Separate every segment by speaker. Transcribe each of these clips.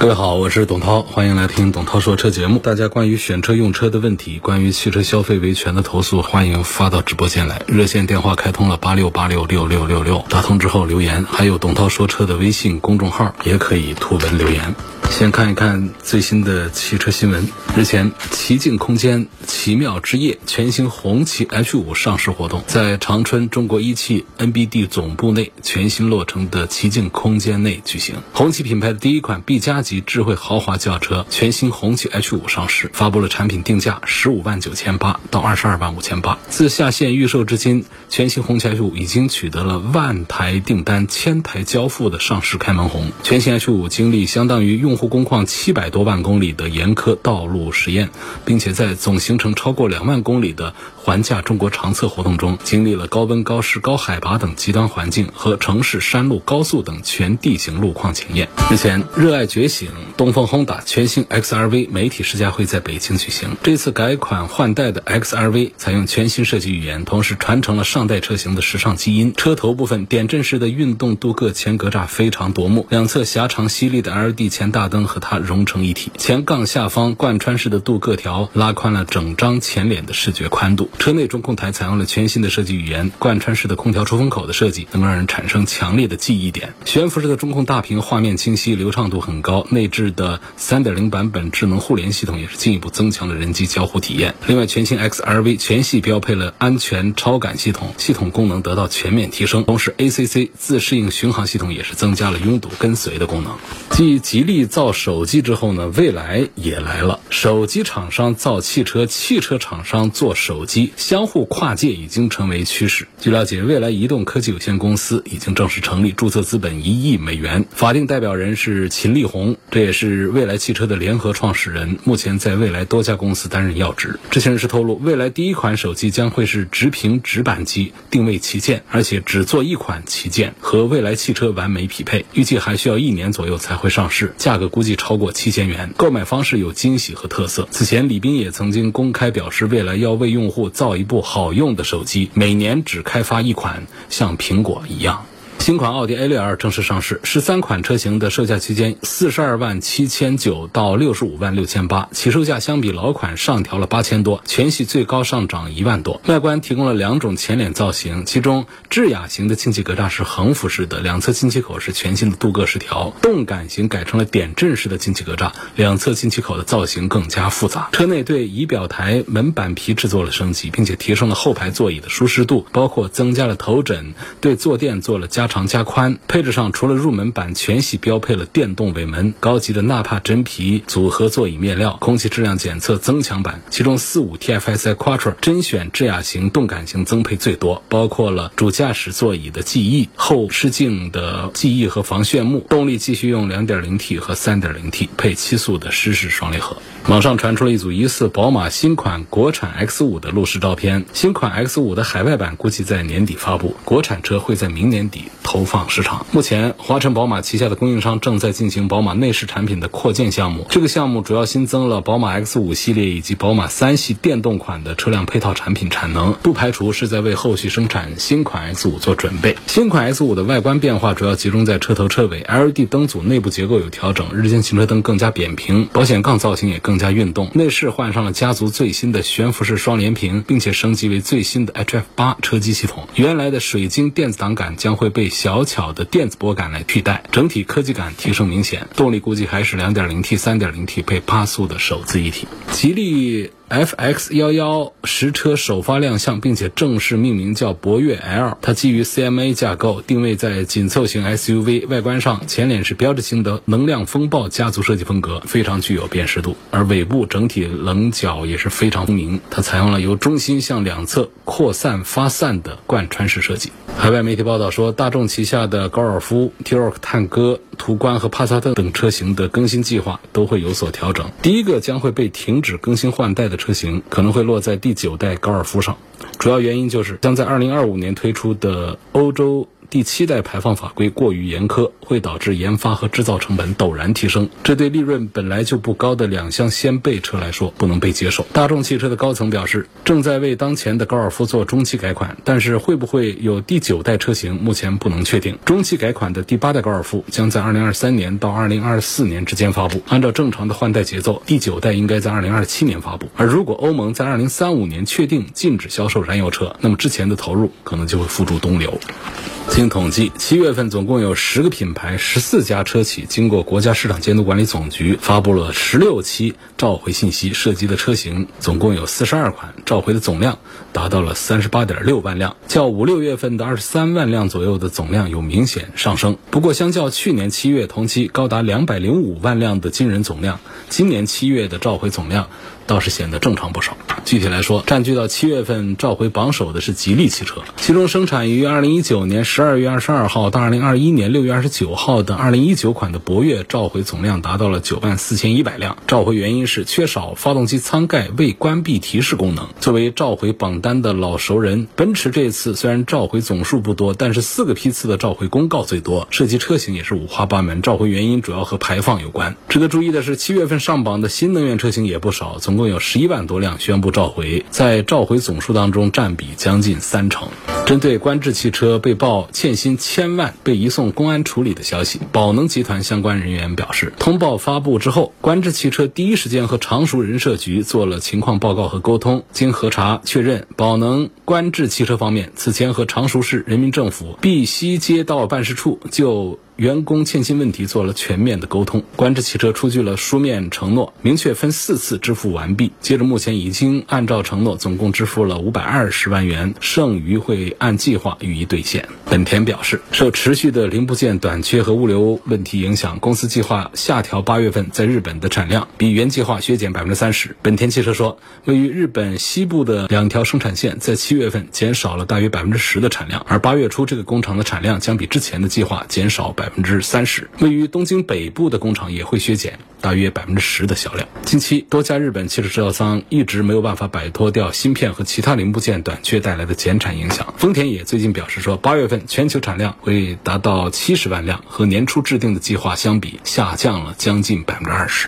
Speaker 1: 各位好，我是董涛，欢迎来听董涛说车节目。大家关于选车用车的问题，关于汽车消费维权的投诉，欢迎发到直播间来。热线电话开通了八六八六六六六六，打通之后留言，还有董涛说车的微信公众号也可以图文留言。先看一看最新的汽车新闻。日前，奇境空间奇妙之夜全新红旗 H5 上市活动在长春中国一汽 NBD 总部内全新落成的奇境空间内举行。红旗品牌的第一款 B 加级智慧豪华轿车全新红旗 H5 上市，发布了产品定价十五万九千八到二十二万五千八。自下线预售至今，全新红旗 H5 已经取得了万台订单、千台交付的上市开门红。全新 H5 经历相当于用户工况七百多万公里的严苛道路实验，并且在总行程超过两万公里的环驾中国长测活动中，经历了高温、高湿、高海拔等极端环境和城市、山路、高速等全地形路况检验。日前，热爱觉醒东风 Honda 全新 XRV 媒体试驾会在北京举行。这次改款换代的 XRV 采用全新设计语言，同时传承了上代车型的时尚基因。车头部分点阵式的运动镀铬前格栅非常夺目，两侧狭长犀利的 LED 前大灯和它融成一体。前杠下方贯穿式的镀铬条拉宽了整张前脸的视觉宽度。车内中控台采用了全新的设计语言，贯穿式的空调出风口的设计能够让人产生强烈的记忆点。悬浮式的中控大屏画面清晰，流畅度很高。内置的3.0版本智能互联系统也是进一步增强了人机交互体验。另外，全新 XRV 全系标配了安全超感系统，系统功能得到全面提升。同时，ACC 自适应巡航系统也是增加了拥堵跟随的功能。继吉利造造手机之后呢，未来也来了。手机厂商造汽车，汽车厂商做手机，相互跨界已经成为趋势。据了解，未来移动科技有限公司已经正式成立，注册资本一亿美元，法定代表人是秦力红，这也是未来汽车的联合创始人，目前在未来多家公司担任要职。知情人士透露，未来第一款手机将会是直屏直板机，定位旗舰，而且只做一款旗舰，和未来汽车完美匹配。预计还需要一年左右才会上市，价格估计超过七千元。购买方式有惊喜和特色。此前，李斌也曾经公开表示，未来要为用户造一部好用的手机，每年只开发一款，像苹果一样。新款奥迪 A6L 正式上市，十三款车型的售价区间四十二万七千九到六十五万六千八，起售价相比老款上调了八千多，全系最高上涨一万多。外观提供了两种前脸造型，其中智雅型的进气格栅是横幅式的，两侧进气口是全新的镀铬饰条；动感型改成了点阵式的进气格栅，两侧进气口的造型更加复杂。车内对仪表台门板皮制作了升级，并且提升了后排座椅的舒适度，包括增加了头枕，对坐垫做了加长。加宽，配置上除了入门版全系标配了电动尾门，高级的纳帕真皮组合座椅面料，空气质量检测增强版，其中四五 TFSI Quattro 甄选智雅型动感型增配最多，包括了主驾驶座椅的记忆、后视镜的记忆和防眩目，动力继续用 2.0T 和 3.0T 配七速的湿式双离合。网上传出了一组疑似宝马新款国产 X5 的路试照片，新款 X5 的海外版估计在年底发布，国产车会在明年底投放市场。目前，华晨宝马旗下的供应商正在进行宝马内饰产品的扩建项目，这个项目主要新增了宝马 X5 系列以及宝马三系电动款的车辆配套产品产能，不排除是在为后续生产新款 X5 做准备。新款 X5 的外观变化主要集中在车头车尾，LED 灯组内部结构有调整，日间行车灯更加扁平，保险杠造型也更加运动。内饰换上了家族最新的悬浮式双联屏，并且升级为最新的 HF 八车机系统。原来的水晶电子挡杆将会被小巧的电子拨杆来替代，整体科技感提升明显。动力估计还是 2.0T、3.0T 配八速的手自一体。吉利。FX 幺幺实车首发亮相，并且正式命名叫博越 L。它基于 CMA 架构，定位在紧凑型 SUV。外观上，前脸是标志性的能量风暴家族设计风格，非常具有辨识度。而尾部整体棱角也是非常分明，它采用了由中心向两侧扩散发散的贯穿式设计。海外媒体报道说，大众旗下的高尔夫、T-Roc 探戈、途观和帕萨特等车型的更新计划都会有所调整。第一个将会被停止更新换代的车型，可能会落在第九代高尔夫上。主要原因就是将在二零二五年推出的欧洲。第七代排放法规过于严苛，会导致研发和制造成本陡然提升，这对利润本来就不高的两厢掀背车来说不能被接受。大众汽车的高层表示，正在为当前的高尔夫做中期改款，但是会不会有第九代车型，目前不能确定。中期改款的第八代高尔夫将在二零二三年到二零二四年之间发布，按照正常的换代节奏，第九代应该在二零二七年发布。而如果欧盟在二零三五年确定禁止销售燃油车，那么之前的投入可能就会付诸东流。经统计，七月份总共有十个品牌、十四家车企经过国家市场监督管理总局发布了十六期召回信息，涉及的车型总共有四十二款，召回的总量达到了三十八点六万辆，较五六月份的二十三万辆左右的总量有明显上升。不过，相较去年七月同期高达两百零五万辆的惊人总量，今年七月的召回总量。倒是显得正常不少。具体来说，占据到七月份召回榜首的是吉利汽车，其中生产于二零一九年十二月二十二号到二零二一年六月二十九号的二零一九款的博越召回总量达到了九万四千一百辆。召回原因是缺少发动机舱盖未关闭提示功能。作为召回榜单的老熟人，奔驰这次虽然召回总数不多，但是四个批次的召回公告最多，涉及车型也是五花八门。召回原因主要和排放有关。值得注意的是，七月份上榜的新能源车型也不少，总。共有十一万多辆宣布召回，在召回总数当中占比将近三成。针对观致汽车被曝欠薪千万被移送公安处理的消息，宝能集团相关人员表示，通报发布之后，观致汽车第一时间和常熟人社局做了情况报告和沟通。经核查确认，宝能观致汽车方面此前和常熟市人民政府碧溪街道办事处就。员工欠薪问题做了全面的沟通，观致汽车出具了书面承诺，明确分四次支付完毕。接着，目前已经按照承诺总共支付了五百二十万元，剩余会按计划予以兑现。本田表示，受持续的零部件短缺和物流问题影响，公司计划下调八月份在日本的产量，比原计划削减百分之三十。本田汽车说，位于日本西部的两条生产线在七月份减少了大约百分之十的产量，而八月初这个工厂的产量将比之前的计划减少百。百分之三十，位于东京北部的工厂也会削减大约百分之十的销量。近期，多家日本汽车制造商一直没有办法摆脱掉芯片和其他零部件短缺带来的减产影响。丰田也最近表示说，八月份全球产量会达到七十万辆，和年初制定的计划相比，下降了将近百分之二十。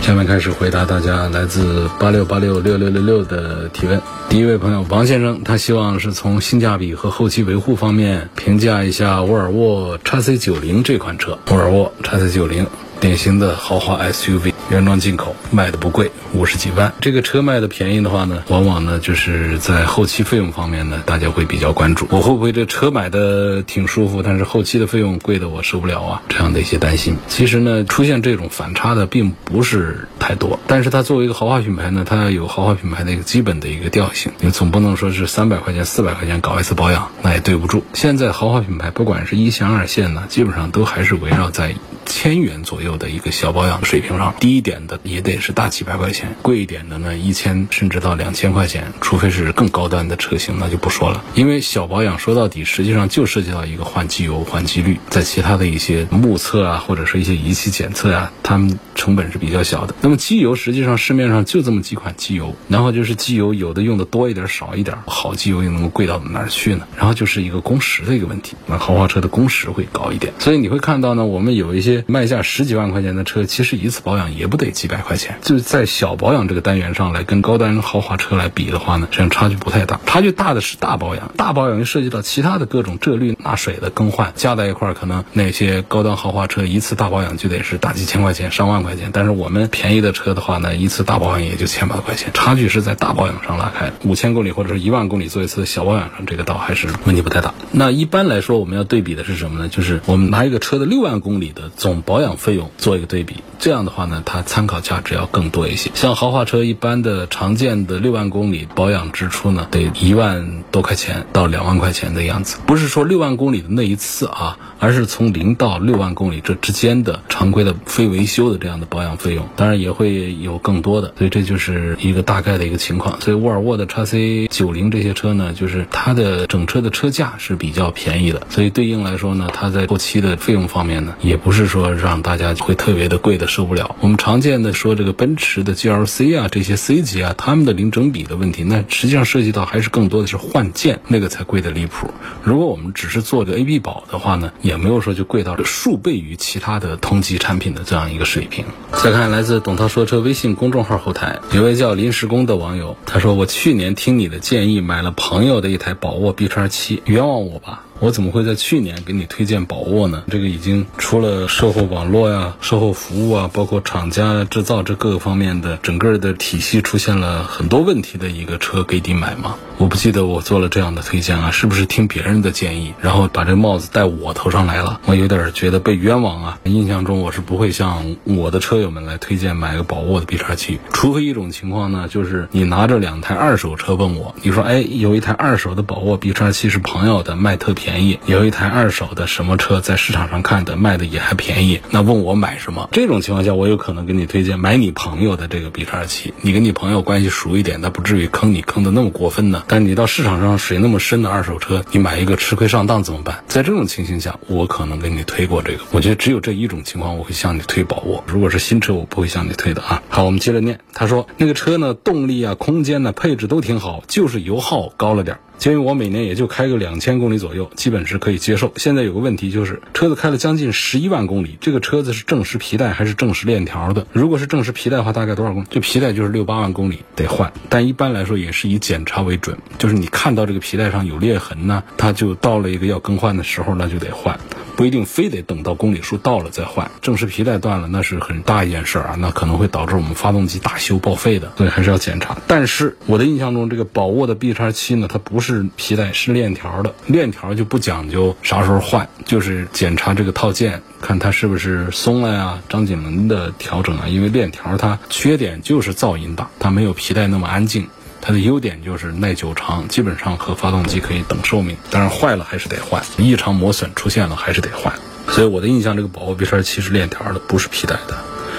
Speaker 1: 下面开始回答大家来自八六八六六六六六的提问。第一位朋友王先生，他希望是从性价比和后期维护方面评价一下沃尔沃 x C 九零这款车。沃尔沃 x C 九零。典型的豪华 SUV，原装进口，卖的不贵，五十几万。这个车卖的便宜的话呢，往往呢就是在后期费用方面呢，大家会比较关注。我会不会这车买的挺舒服，但是后期的费用贵的我受不了啊？这样的一些担心。其实呢，出现这种反差的并不是太多。但是它作为一个豪华品牌呢，它有豪华品牌的一个基本的一个调性。你总不能说是三百块钱、四百块钱搞一次保养，那也对不住。现在豪华品牌不管是一线、二线呢，基本上都还是围绕在千元左右。的一个小保养水平上，低一点的也得是大几百块钱，贵一点的呢一千甚至到两千块钱，除非是更高端的车型，那就不说了。因为小保养说到底实际上就涉及到一个换机油、换机滤，在其他的一些目测啊，或者是一些仪器检测啊，他们成本是比较小的。那么机油实际上市面上就这么几款机油，然后就是机油有的用的多一点，少一点，好机油又能够贵到哪儿去呢？然后就是一个工时的一个问题，那豪华车的工时会高一点，所以你会看到呢，我们有一些卖价十几万。块钱的车，其实一次保养也不得几百块钱。就是在小保养这个单元上来跟高端豪华车来比的话呢，实际上差距不太大。差距大的是大保养，大保养又涉及到其他的各种这滤、那水的更换，加在一块儿，可能那些高端豪华车一次大保养就得是大几千块钱、上万块钱。但是我们便宜的车的话呢，一次大保养也就千把块钱，差距是在大保养上拉开。五千公里或者是一万公里做一次小保养上，这个倒还是问题不太大。那一般来说，我们要对比的是什么呢？就是我们拿一个车的六万公里的总。总保养费用做一个对比。这样的话呢，它参考价值要更多一些。像豪华车一般的常见的六万公里保养支出呢，得一万多块钱到两万块钱的样子。不是说六万公里的那一次啊，而是从零到六万公里这之间的常规的非维修的这样的保养费用，当然也会有更多的。所以这就是一个大概的一个情况。所以沃尔沃的叉 C 九零这些车呢，就是它的整车的车价是比较便宜的，所以对应来说呢，它在后期的费用方面呢，也不是说说让大家会特别的贵的。受不了。我们常见的说这个奔驰的 GLC 啊，这些 C 级啊，他们的零整比的问题，那实际上涉及到还是更多的是换件，那个才贵的离谱。如果我们只是做个 AB 保的话呢，也没有说就贵到数倍于其他的同级产品的这样一个水平。再看来自董涛说车微信公众号后台，有位叫临时工的网友，他说：“我去年听你的建议买了朋友的一台宝沃 B 叉七，冤枉我吧。”我怎么会在去年给你推荐宝沃呢？这个已经出了售后网络呀、售后服务啊，包括厂家制造这各个方面的整个的体系出现了很多问题的一个车给你买吗？我不记得我做了这样的推荐啊，是不是听别人的建议，然后把这帽子戴我头上来了？我有点觉得被冤枉啊！印象中我是不会向我的车友们来推荐买个宝沃的 B 叉七，除非一种情况呢，就是你拿着两台二手车问我，你说哎，有一台二手的宝沃 B 叉七是朋友的，卖特便。便宜有一台二手的什么车在市场上看的卖的也还便宜，那问我买什么？这种情况下，我有可能给你推荐买你朋友的这个 B 叉七。你跟你朋友关系熟一点，那不至于坑你坑的那么过分呢。但你到市场上水那么深的二手车，你买一个吃亏上当怎么办？在这种情形下，我可能给你推过这个。我觉得只有这一种情况，我会向你推宝沃。如果是新车，我不会向你推的啊。好，我们接着念。他说那个车呢，动力啊、空间呢、配置都挺好，就是油耗高了点儿。鉴于我每年也就开个两千公里左右，基本是可以接受。现在有个问题就是，车子开了将近十一万公里，这个车子是正时皮带还是正时链条的？如果是正时皮带的话，大概多少公里？这皮带就是六八万公里得换。但一般来说也是以检查为准，就是你看到这个皮带上有裂痕呢，它就到了一个要更换的时候，那就得换，不一定非得等到公里数到了再换。正时皮带断了，那是很大一件事儿啊，那可能会导致我们发动机大修报废的，所以还是要检查。但是我的印象中，这个宝沃的 B 叉七呢，它不是。皮带是链条的，链条就不讲究啥时候换，就是检查这个套件，看它是不是松了呀，张紧轮的调整啊。因为链条它缺点就是噪音大，它没有皮带那么安静。它的优点就是耐久长，基本上和发动机可以等寿命。当然坏了还是得换，异常磨损出现了还是得换。所以我的印象，这个宝沃 B 叉七是链条的，不是皮带的。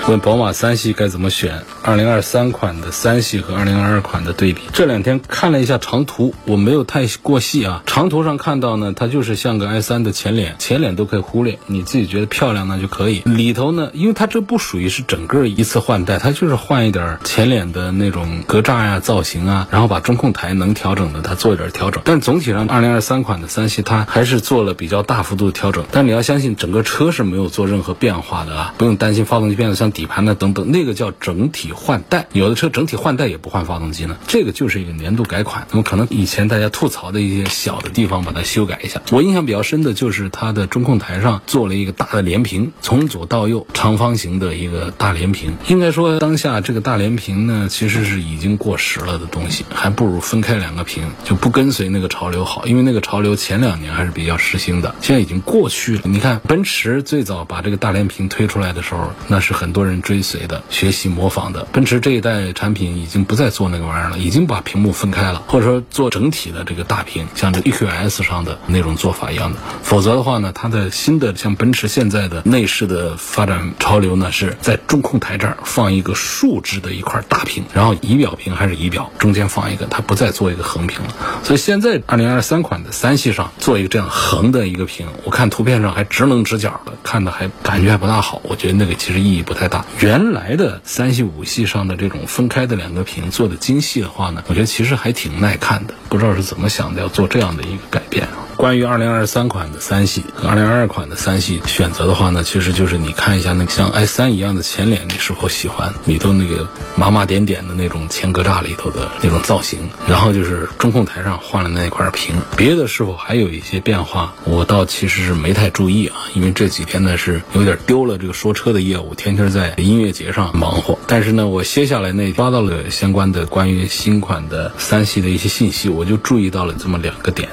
Speaker 1: 问宝马三系该怎么选？二零二三款的三系和二零二二款的对比。这两天看了一下长图，我没有太过细啊。长图上看到呢，它就是像个 i 三的前脸，前脸都可以忽略，你自己觉得漂亮那就可以。里头呢，因为它这不属于是整个一次换代，它就是换一点前脸的那种格栅呀、造型啊，然后把中控台能调整的它做一点调整。但总体上，二零二三款的三系它还是做了比较大幅度的调整。但你要相信，整个车是没有做任何变化的啊，不用担心发动机变得像。底盘呢？等等，那个叫整体换代。有的车整体换代也不换发动机呢，这个就是一个年度改款。那么可能以前大家吐槽的一些小的地方，把它修改一下。我印象比较深的就是它的中控台上做了一个大的连屏，从左到右长方形的一个大连屏。应该说，当下这个大连屏呢，其实是已经过时了的东西，还不如分开两个屏，就不跟随那个潮流好。因为那个潮流前两年还是比较时兴的，现在已经过去了。你看，奔驰最早把这个大连屏推出来的时候，那是很多人。人追随的、学习模仿的，奔驰这一代产品已经不再做那个玩意儿了，已经把屏幕分开了，或者说做整体的这个大屏，像这 EQS 上的那种做法一样的。否则的话呢，它的新的像奔驰现在的内饰的发展潮流呢，是在中控台这儿放一个竖直的一块大屏，然后仪表屏还是仪表，中间放一个，它不再做一个横屏了。所以现在二零二三款的三系上做一个这样横的一个屏，我看图片上还直棱直角的，看的还感觉还不大好。我觉得那个其实意义不太大。原来的三系、五系上的这种分开的两个屏做的精细的话呢，我觉得其实还挺耐看的。不知道是怎么想的，要做这样的一个改变啊。关于二零二三款的三系和二零二二款的三系选择的话呢，其实就是你看一下那个像 i 三一样的前脸，你是否喜欢？里头那个麻麻点点的那种前格栅里头的那种造型，然后就是中控台上换了那块屏，别的是否还有一些变化？我倒其实是没太注意啊，因为这几天呢是有点丢了这个说车的业务，天天在音乐节上忙活。但是呢，我歇下来那抓到了相关的关于新款的三系的一些信息，我就注意到了这么两个点。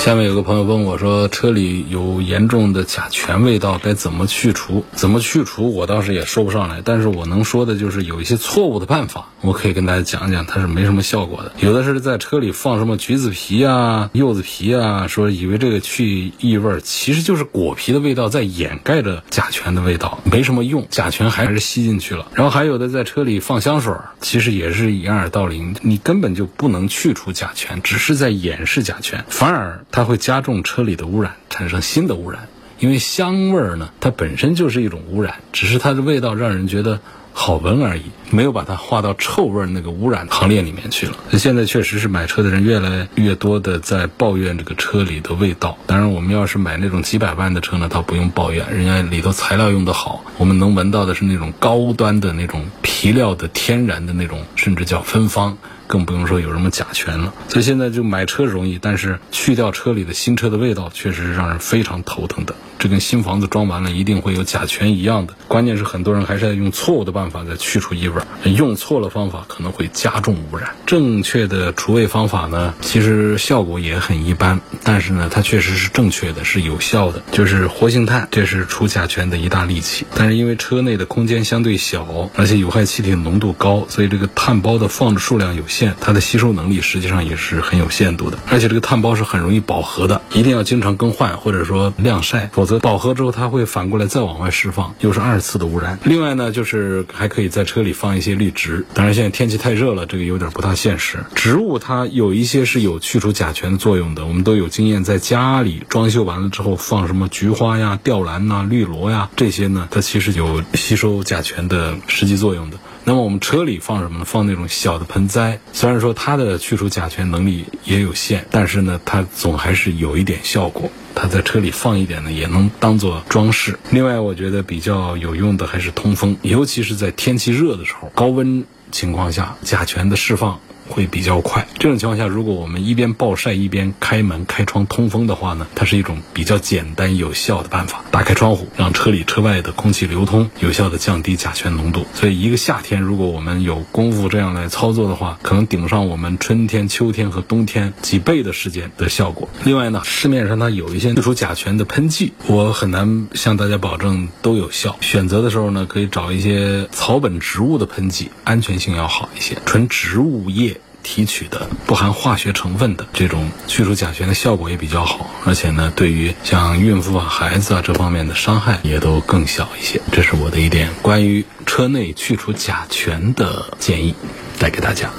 Speaker 1: 下面有个朋友问我说，车里有严重的甲醛味道，该怎么去除？怎么去除？我倒是也说不上来，但是我能说的就是有一些错误的办法，我可以跟大家讲讲，它是没什么效果的。有的是在车里放什么橘子皮啊、柚子皮啊，说以为这个去异味，其实就是果皮的味道在掩盖着甲醛的味道，没什么用，甲醛还是吸进去了。然后还有的在车里放香水，其实也是掩耳盗铃，你根本就不能去除甲醛，只是在掩饰甲醛，反而。它会加重车里的污染，产生新的污染。因为香味儿呢，它本身就是一种污染，只是它的味道让人觉得好闻而已，没有把它划到臭味儿那个污染行列里面去了。现在确实是买车的人越来越多的在抱怨这个车里的味道。当然，我们要是买那种几百万的车呢，倒不用抱怨，人家里头材料用的好，我们能闻到的是那种高端的那种皮料的天然的那种，甚至叫芬芳。更不用说有什么甲醛了，所以现在就买车容易，但是去掉车里的新车的味道，确实是让人非常头疼的。这跟新房子装完了一定会有甲醛一样的。关键是很多人还是在用错误的办法在去除异味，用错了方法可能会加重污染。正确的除味方法呢，其实效果也很一般，但是呢，它确实是正确的，是有效的。就是活性炭，这是除甲醛的一大利器。但是因为车内的空间相对小，而且有害气体浓度高，所以这个炭包的放置数量有限，它的吸收能力实际上也是很有限度的。而且这个炭包是很容易饱和的，一定要经常更换或者说晾晒，否则。饱和之后，它会反过来再往外释放，又是二次的污染。另外呢，就是还可以在车里放一些绿植。当然，现在天气太热了，这个有点不大现实。植物它有一些是有去除甲醛的作用的，我们都有经验，在家里装修完了之后放什么菊花呀、吊兰呐、绿萝呀这些呢，它其实有吸收甲醛的实际作用的。那么我们车里放什么呢？放那种小的盆栽，虽然说它的去除甲醛能力也有限，但是呢，它总还是有一点效果。它在车里放一点呢，也能当做装饰。另外，我觉得比较有用的还是通风，尤其是在天气热的时候，高温情况下，甲醛的释放。会比较快。这种情况下，如果我们一边暴晒一边开门开窗通风的话呢，它是一种比较简单有效的办法。打开窗户，让车里车外的空气流通，有效的降低甲醛浓度。所以，一个夏天，如果我们有功夫这样来操作的话，可能顶上我们春天、秋天和冬天几倍的时间的效果。另外呢，市面上它有一些去除甲醛的喷剂，我很难向大家保证都有效。选择的时候呢，可以找一些草本植物的喷剂，安全性要好一些。纯植物液。提取的不含化学成分的这种去除甲醛的效果也比较好，而且呢，对于像孕妇啊、孩子啊这方面的伤害也都更小一些。这是我的一点关于车内去除甲醛的建议，带给大家。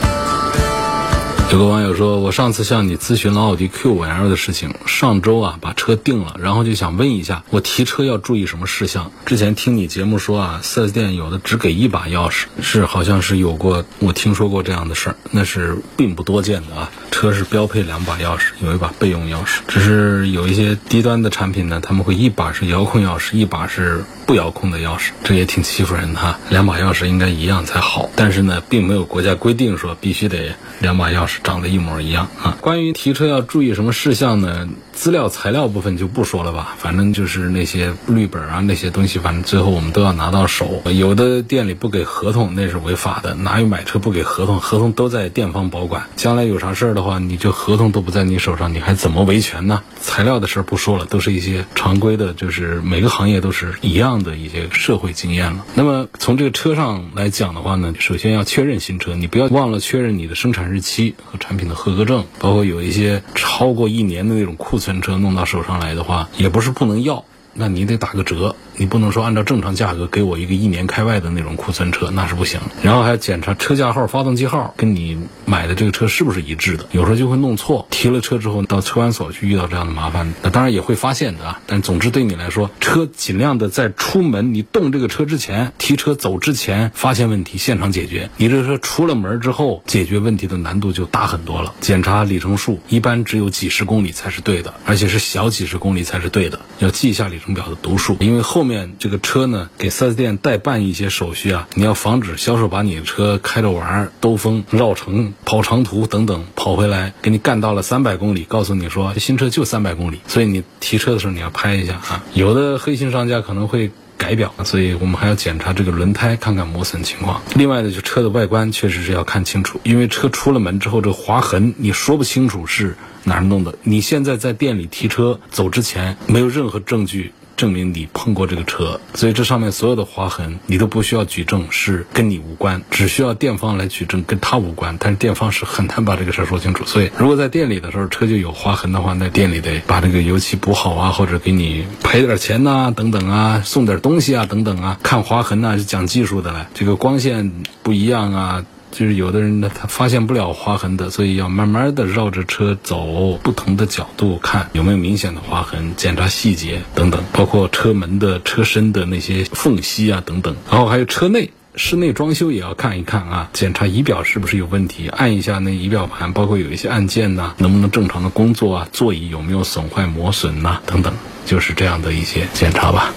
Speaker 1: 有个网友说：“我上次向你咨询了奥迪 Q5L 的事情，上周啊把车定了，然后就想问一下，我提车要注意什么事项？之前听你节目说啊，4S 店有的只给一把钥匙，是好像是有过，我听说过这样的事儿，那是并不多见的啊。车是标配两把钥匙，有一把备用钥匙，只是有一些低端的产品呢，他们会一把是遥控钥匙，一把是不遥控的钥匙，这也挺欺负人的哈。两把钥匙应该一样才好，但是呢，并没有国家规定说必须得两把钥匙。”长得一模一样啊！关于提车要注意什么事项呢？资料材料部分就不说了吧，反正就是那些绿本啊那些东西，反正最后我们都要拿到手。有的店里不给合同，那是违法的。哪有买车不给合同？合同都在店方保管。将来有啥事儿的话，你就合同都不在你手上，你还怎么维权呢？材料的事儿不说了，都是一些常规的，就是每个行业都是一样的一些社会经验了。那么从这个车上来讲的话呢，首先要确认新车，你不要忘了确认你的生产日期。和产品的合格证，包括有一些超过一年的那种库存车弄到手上来的话，也不是不能要。那你得打个折，你不能说按照正常价格给我一个一年开外的那种库存车，那是不行。然后还要检查车架号、发动机号跟你买的这个车是不是一致的，有时候就会弄错。提了车之后到车管所去遇到这样的麻烦，那当然也会发现的啊。但总之对你来说，车尽量的在出门你动这个车之前，提车走之前发现问题现场解决。你这车出了门之后解决问题的难度就大很多了。检查里程数一般只有几十公里才是对的，而且是小几十公里才是对的，要记一下里。程表的读数，因为后面。面这个车呢给 4S 店代办一些手续啊，你要防止销售把你的车开着玩儿、兜风、绕城、跑长途等等跑回来，给你干到了三百公里，告诉你说新车就三百公里，所以你提车的时候你要拍一下啊。有的黑心商家可能会。改表，所以我们还要检查这个轮胎，看看磨损情况。另外呢，就车的外观确实是要看清楚，因为车出了门之后，这划痕你说不清楚是哪儿弄的。你现在在店里提车走之前，没有任何证据。证明你碰过这个车，所以这上面所有的划痕你都不需要举证，是跟你无关，只需要店方来举证，跟他无关。但是店方是很难把这个事儿说清楚。所以如果在店里的时候车就有划痕的话，那店里得把这个油漆补好啊，或者给你赔点钱呐，等等啊，送点东西啊，等等啊。看划痕呢是讲技术的了，这个光线不一样啊。就是有的人呢，他发现不了划痕的，所以要慢慢的绕着车走，不同的角度看有没有明显的划痕，检查细节等等，包括车门的车身的那些缝隙啊等等，然后还有车内室内装修也要看一看啊，检查仪表是不是有问题，按一下那仪表盘，包括有一些按键呐，能不能正常的工作啊，座椅有没有损坏磨损呐等等，就是这样的一些检查吧。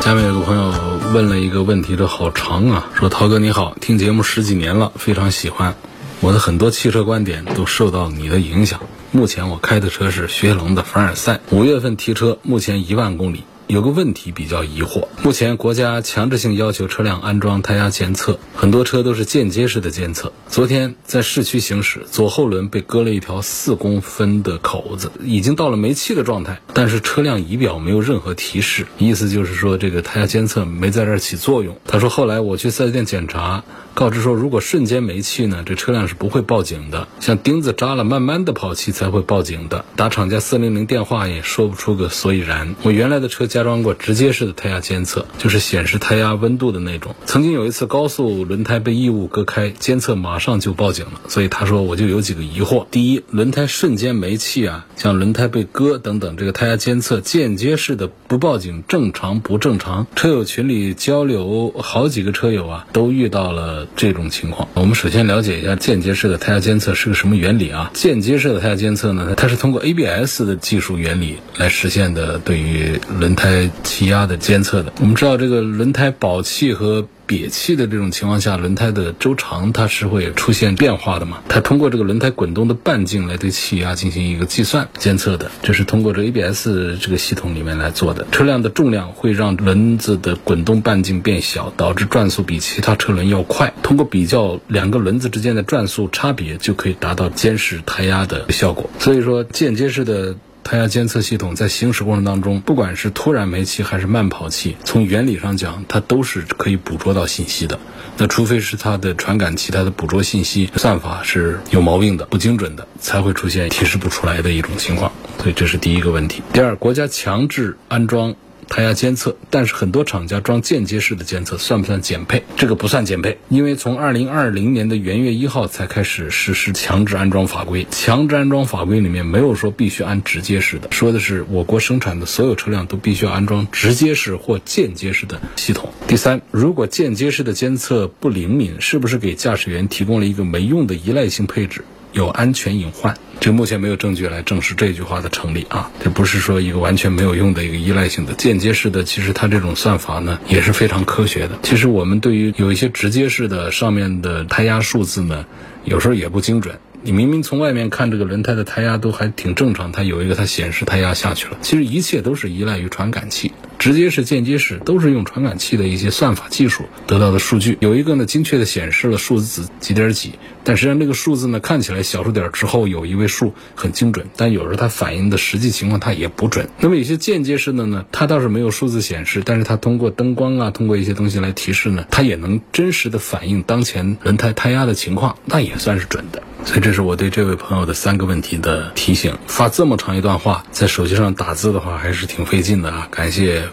Speaker 1: 下面有个朋友问了一个问题，这好长啊！说涛哥你好，听节目十几年了，非常喜欢，我的很多汽车观点都受到你的影响。目前我开的车是雪铁龙的凡尔赛，五月份提车，目前一万公里。有个问题比较疑惑，目前国家强制性要求车辆安装胎压监测，很多车都是间接式的监测。昨天在市区行驶，左后轮被割了一条四公分的口子，已经到了没气的状态，但是车辆仪表没有任何提示，意思就是说这个胎压监测没在这儿起作用。他说后来我去四 S 店检查。告知说，如果瞬间没气呢，这车辆是不会报警的。像钉子扎了，慢慢的跑气才会报警的。打厂家四零零电话也说不出个所以然。我原来的车加装过直接式的胎压监测，就是显示胎压温度的那种。曾经有一次高速轮胎被异物割开，监测马上就报警了。所以他说我就有几个疑惑：第一，轮胎瞬间没气啊，像轮胎被割等等，这个胎压监测间接式的不报警，正常不正常？车友群里交流，好几个车友啊都遇到了。这种情况，我们首先了解一下间接式的胎压监测是个什么原理啊？间接式的胎压监测呢，它是通过 ABS 的技术原理来实现的，对于轮胎气压的监测的。我们知道这个轮胎保气和瘪气的这种情况下，轮胎的周长它是会出现变化的嘛？它通过这个轮胎滚动的半径来对气压进行一个计算监测的，这是通过这 ABS 这个系统里面来做的。车辆的重量会让轮子的滚动半径变小，导致转速比其他车轮要快。通过比较两个轮子之间的转速差别，就可以达到监视胎压的效果。所以说，间接式的。胎压监测系统在行驶过程当中，不管是突然没气还是慢跑气，从原理上讲，它都是可以捕捉到信息的。那除非是它的传感器它的捕捉信息算法是有毛病的、不精准的，才会出现提示不出来的一种情况。所以这是第一个问题。第二，国家强制安装。胎压监测，但是很多厂家装间接式的监测，算不算减配？这个不算减配，因为从二零二零年的元月一号才开始实施强制安装法规，强制安装法规里面没有说必须安直接式的，说的是我国生产的所有车辆都必须要安装直接式或间接式的系统。第三，如果间接式的监测不灵敏，是不是给驾驶员提供了一个没用的依赖性配置？有安全隐患，这目前没有证据来证实这句话的成立啊！这不是说一个完全没有用的一个依赖性的间接式的，其实它这种算法呢也是非常科学的。其实我们对于有一些直接式的上面的胎压数字呢，有时候也不精准。你明明从外面看这个轮胎的胎压都还挺正常，它有一个它显示胎压下去了。其实一切都是依赖于传感器，直接式、间接式都是用传感器的一些算法技术得到的数据。有一个呢精确的显示了数字几点几，但实际上这个数字呢看起来小数点之后有一位数很精准，但有时候它反映的实际情况它也不准。那么有些间接式的呢，它倒是没有数字显示，但是它通过灯光啊，通过一些东西来提示呢，它也能真实的反映当前轮胎胎压的情况，那也算是准的。所以这是我对这位朋友的三个问题的提醒。发这么长一段话，在手机上打字的话，还是挺费劲的啊！感谢。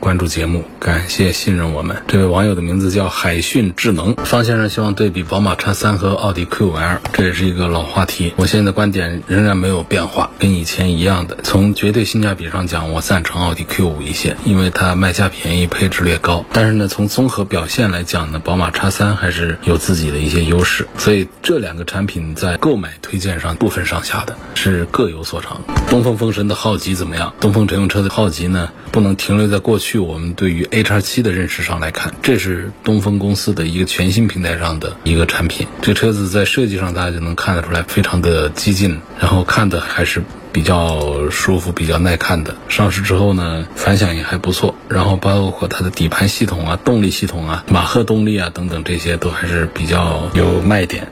Speaker 1: 关注节目，感谢信任我们。这位网友的名字叫海讯智能，方先生希望对比宝马叉三和奥迪 Q5L，这也是一个老话题。我现在的观点仍然没有变化，跟以前一样的。从绝对性价比上讲，我赞成奥迪 Q5 一些，因为它卖价便宜，配置略高。但是呢，从综合表现来讲呢，宝马叉三还是有自己的一些优势。所以这两个产品在购买推荐上不分上下的，是各有所长。东风风神的浩吉怎么样？东风乘用车的浩吉呢，不能停留在过去。去我们对于 A 叉七的认识上来看，这是东风公司的一个全新平台上的一个产品。这车子在设计上大家就能看得出来，非常的激进，然后看的还是比较舒服、比较耐看的。上市之后呢，反响也还不错。然后包括它的底盘系统啊、动力系统啊、马赫动力啊等等这些都还是比较有卖点。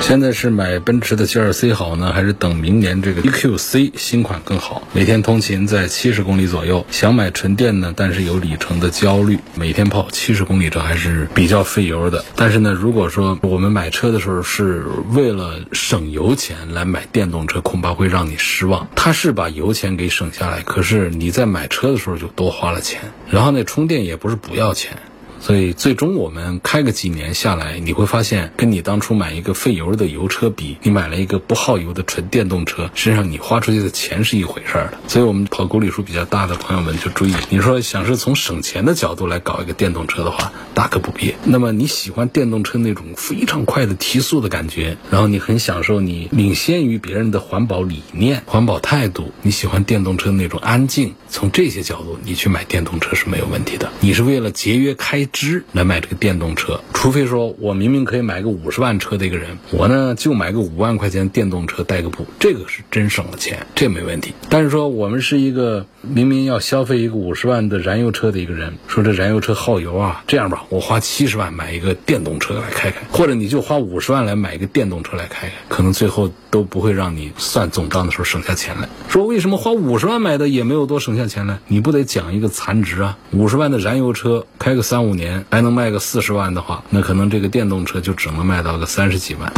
Speaker 1: 现在是买奔驰的 G2C 好呢，还是等明年这个 EQC 新款更好？每天通勤在七十公里左右，想买纯电呢，但是有里程的焦虑，每天跑七十公里这还是比较费油的。但是呢，如果说我们买车的时候是为了省油钱来买电动车，恐怕会让你失望。它是把油钱给省下来，可是你在买车的时候就多花了钱，然后那充电也不是不要钱。所以最终我们开个几年下来，你会发现，跟你当初买一个费油的油车比，你买了一个不耗油的纯电动车，实际上你花出去的钱是一回事儿的。所以我们跑公里数比较大的朋友们就注意，你说想是从省钱的角度来搞一个电动车的话，大可不必。那么你喜欢电动车那种非常快的提速的感觉，然后你很享受你领先于别人的环保理念、环保态度，你喜欢电动车那种安静，从这些角度你去买电动车是没有问题的。你是为了节约开。支来买这个电动车，除非说我明明可以买个五十万车的一个人，我呢就买个五万块钱电动车代个步，这个是真省了钱，这没问题。但是说我们是一个明明要消费一个五十万的燃油车的一个人，说这燃油车耗油啊，这样吧，我花七十万买一个电动车来开开，或者你就花五十万来买一个电动车来开开，可能最后都不会让你算总账的时候省下钱来。说为什么花五十万买的也没有多省下钱来？你不得讲一个残值啊？五十万的燃油车开个三五年。还能卖个四十万的话，那可能这个电动车就只能卖到个三十几万。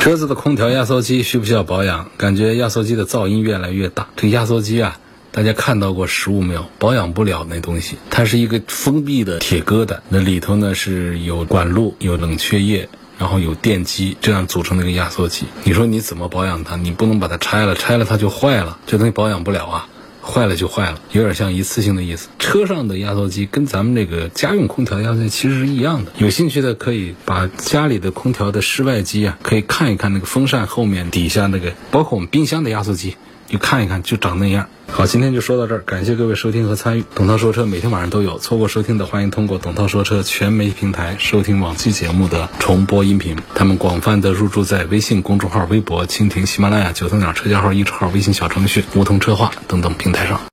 Speaker 1: 车子的空调压缩机需不需要保养？感觉压缩机的噪音越来越大。这压缩机啊，大家看到过实物没有？保养不了那东西，它是一个封闭的铁疙瘩，那里头呢是有管路、有冷却液，然后有电机，这样组成的一个压缩机。你说你怎么保养它？你不能把它拆了，拆了它就坏了，这东西保养不了啊。坏了就坏了，有点像一次性的意思。车上的压缩机跟咱们这个家用空调压缩机其实是一样的。有兴趣的可以把家里的空调的室外机啊，可以看一看那个风扇后面底下那个，包括我们冰箱的压缩机，你看一看就长那样。好，今天就说到这儿，感谢各位收听和参与。董涛说车每天晚上都有，错过收听的欢迎通过董涛说车全媒平台收听往期节目的重播音频。他们广泛的入驻在微信公众号、微博、蜻蜓、喜马拉雅、九头鸟车架号、一车号、微信小程序、梧桐车话等等平台上。